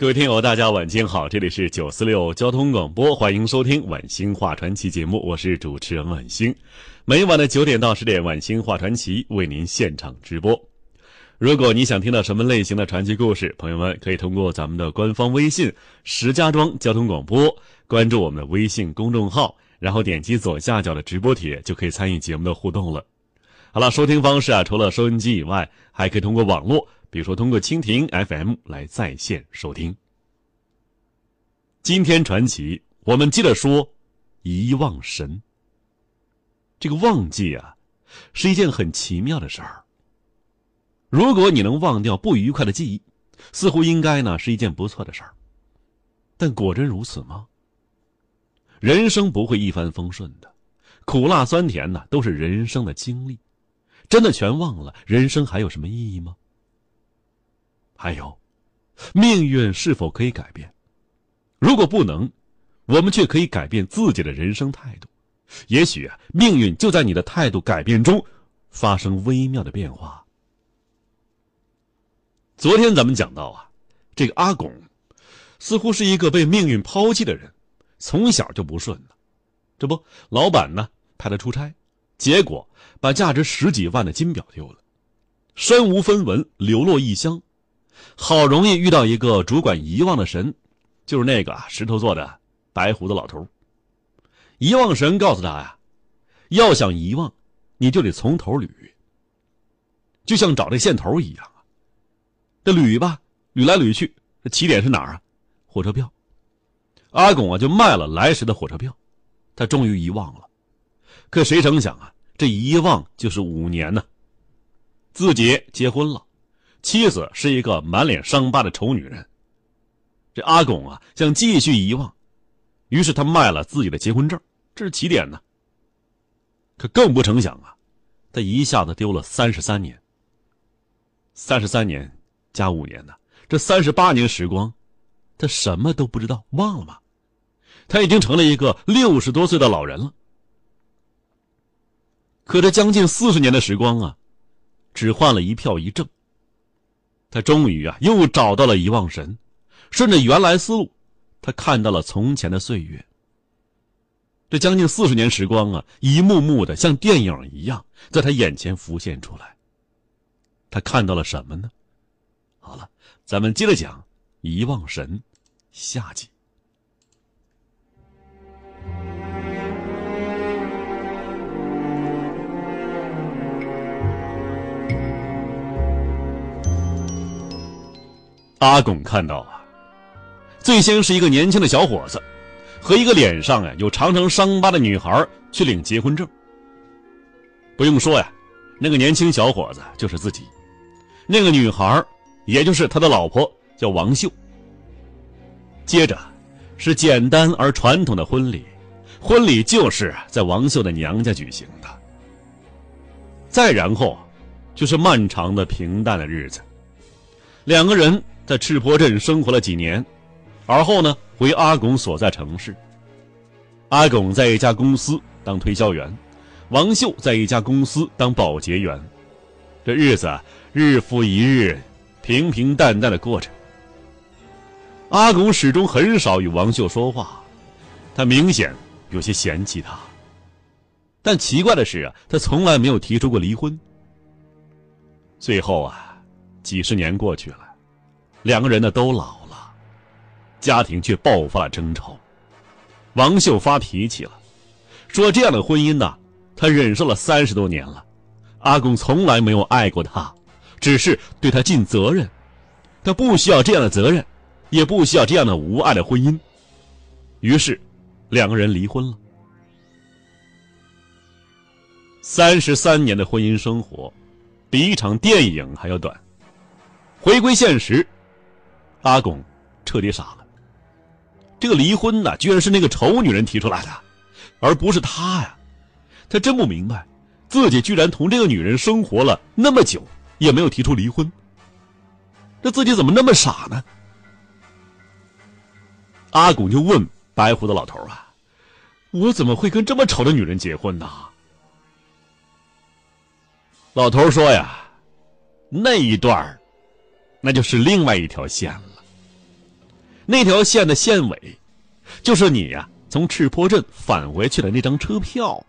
各位听友，大家晚间好，这里是九四六交通广播，欢迎收听《晚星话传奇》节目，我是主持人晚星。每晚的九点到十点，《晚星话传奇》为您现场直播。如果你想听到什么类型的传奇故事，朋友们可以通过咱们的官方微信“石家庄交通广播”关注我们的微信公众号，然后点击左下角的直播帖，就可以参与节目的互动了。好了，收听方式啊，除了收音机以外，还可以通过网络。比如说，通过蜻蜓 FM 来在线收听。今天传奇，我们接着说遗忘神。这个忘记啊，是一件很奇妙的事儿。如果你能忘掉不愉快的记忆，似乎应该呢是一件不错的事儿。但果真如此吗？人生不会一帆风顺的，苦辣酸甜呢都是人生的经历。真的全忘了，人生还有什么意义吗？还有，命运是否可以改变？如果不能，我们却可以改变自己的人生态度。也许啊，命运就在你的态度改变中发生微妙的变化。昨天咱们讲到啊，这个阿拱似乎是一个被命运抛弃的人，从小就不顺了。这不，老板呢派他出差，结果把价值十几万的金表丢了，身无分文，流落异乡。好容易遇到一个主管遗忘的神，就是那个石头做的白胡子老头。遗忘神告诉他呀，要想遗忘，你就得从头捋，就像找这线头一样啊。这捋吧，捋来捋去，这起点是哪儿啊？火车票。阿拱啊，就卖了来时的火车票，他终于遗忘了。可谁成想啊，这一忘就是五年呢。自己结婚了。妻子是一个满脸伤疤的丑女人。这阿拱啊，想继续遗忘，于是他卖了自己的结婚证，这是起点呢。可更不成想啊，他一下子丢了三十三年。三十三年加五年呢，这三十八年时光，他什么都不知道，忘了吗？他已经成了一个六十多岁的老人了。可这将近四十年的时光啊，只换了一票一证。他终于啊，又找到了遗忘神，顺着原来思路，他看到了从前的岁月。这将近四十年时光啊，一幕幕的像电影一样，在他眼前浮现出来。他看到了什么呢？好了，咱们接着讲遗忘神下集。阿拱看到啊，最先是一个年轻的小伙子，和一个脸上呀有长长伤疤的女孩去领结婚证。不用说呀，那个年轻小伙子就是自己，那个女孩也就是他的老婆，叫王秀。接着，是简单而传统的婚礼，婚礼就是在王秀的娘家举行的。再然后，就是漫长的平淡的日子，两个人。在赤坡镇生活了几年，而后呢，回阿拱所在城市。阿拱在一家公司当推销员，王秀在一家公司当保洁员。这日子日复一日，平平淡淡的过着。阿拱始终很少与王秀说话，他明显有些嫌弃他。但奇怪的是啊，他从来没有提出过离婚。最后啊，几十年过去了。两个人呢都老了，家庭却爆发了争吵。王秀发脾气了，说：“这样的婚姻呢，他忍受了三十多年了。阿公从来没有爱过他，只是对他尽责任。他不需要这样的责任，也不需要这样的无爱的婚姻。”于是，两个人离婚了。三十三年的婚姻生活，比一场电影还要短。回归现实。阿拱彻底傻了。这个离婚呢，居然是那个丑女人提出来的，而不是他呀！他真不明白，自己居然同这个女人生活了那么久，也没有提出离婚。这自己怎么那么傻呢？阿拱就问白胡子老头啊：“我怎么会跟这么丑的女人结婚呢？”老头说呀：“那一段那就是另外一条线了。那条线的线尾，就是你呀从赤坡镇返回去的那张车票。”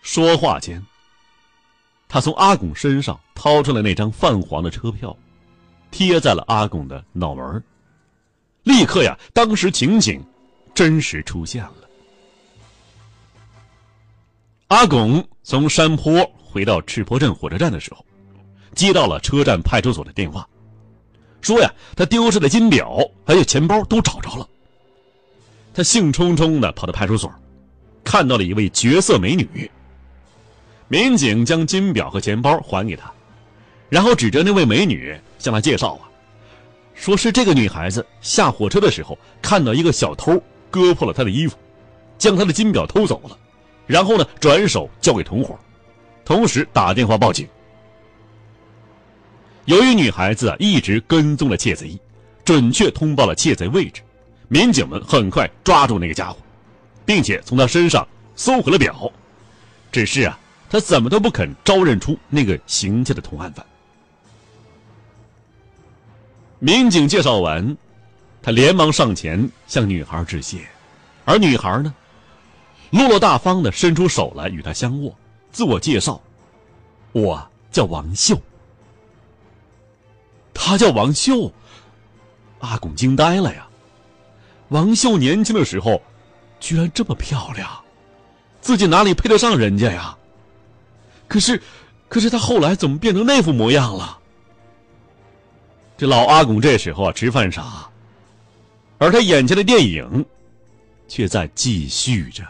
说话间，他从阿拱身上掏出了那张泛黄的车票，贴在了阿拱的脑门立刻呀，当时情景真实出现了。阿拱从山坡回到赤坡镇火车站的时候，接到了车站派出所的电话，说呀，他丢失的金表还有钱包都找着了。他兴冲冲的跑到派出所，看到了一位绝色美女。民警将金表和钱包还给他，然后指着那位美女向他介绍啊，说是这个女孩子下火车的时候看到一个小偷割破了她的衣服，将她的金表偷走了。然后呢，转手交给同伙，同时打电话报警。由于女孩子啊一直跟踪了窃贼，准确通报了窃贼位置，民警们很快抓住那个家伙，并且从他身上搜回了表。只是啊，他怎么都不肯招认出那个行窃的同案犯。民警介绍完，他连忙上前向女孩致谢，而女孩呢？落落大方的伸出手来与他相握，自我介绍：“我叫王秀。”他叫王秀，阿拱惊呆了呀！王秀年轻的时候，居然这么漂亮，自己哪里配得上人家呀？可是，可是他后来怎么变成那副模样了？这老阿拱这时候啊，吃饭傻，而他眼前的电影，却在继续着。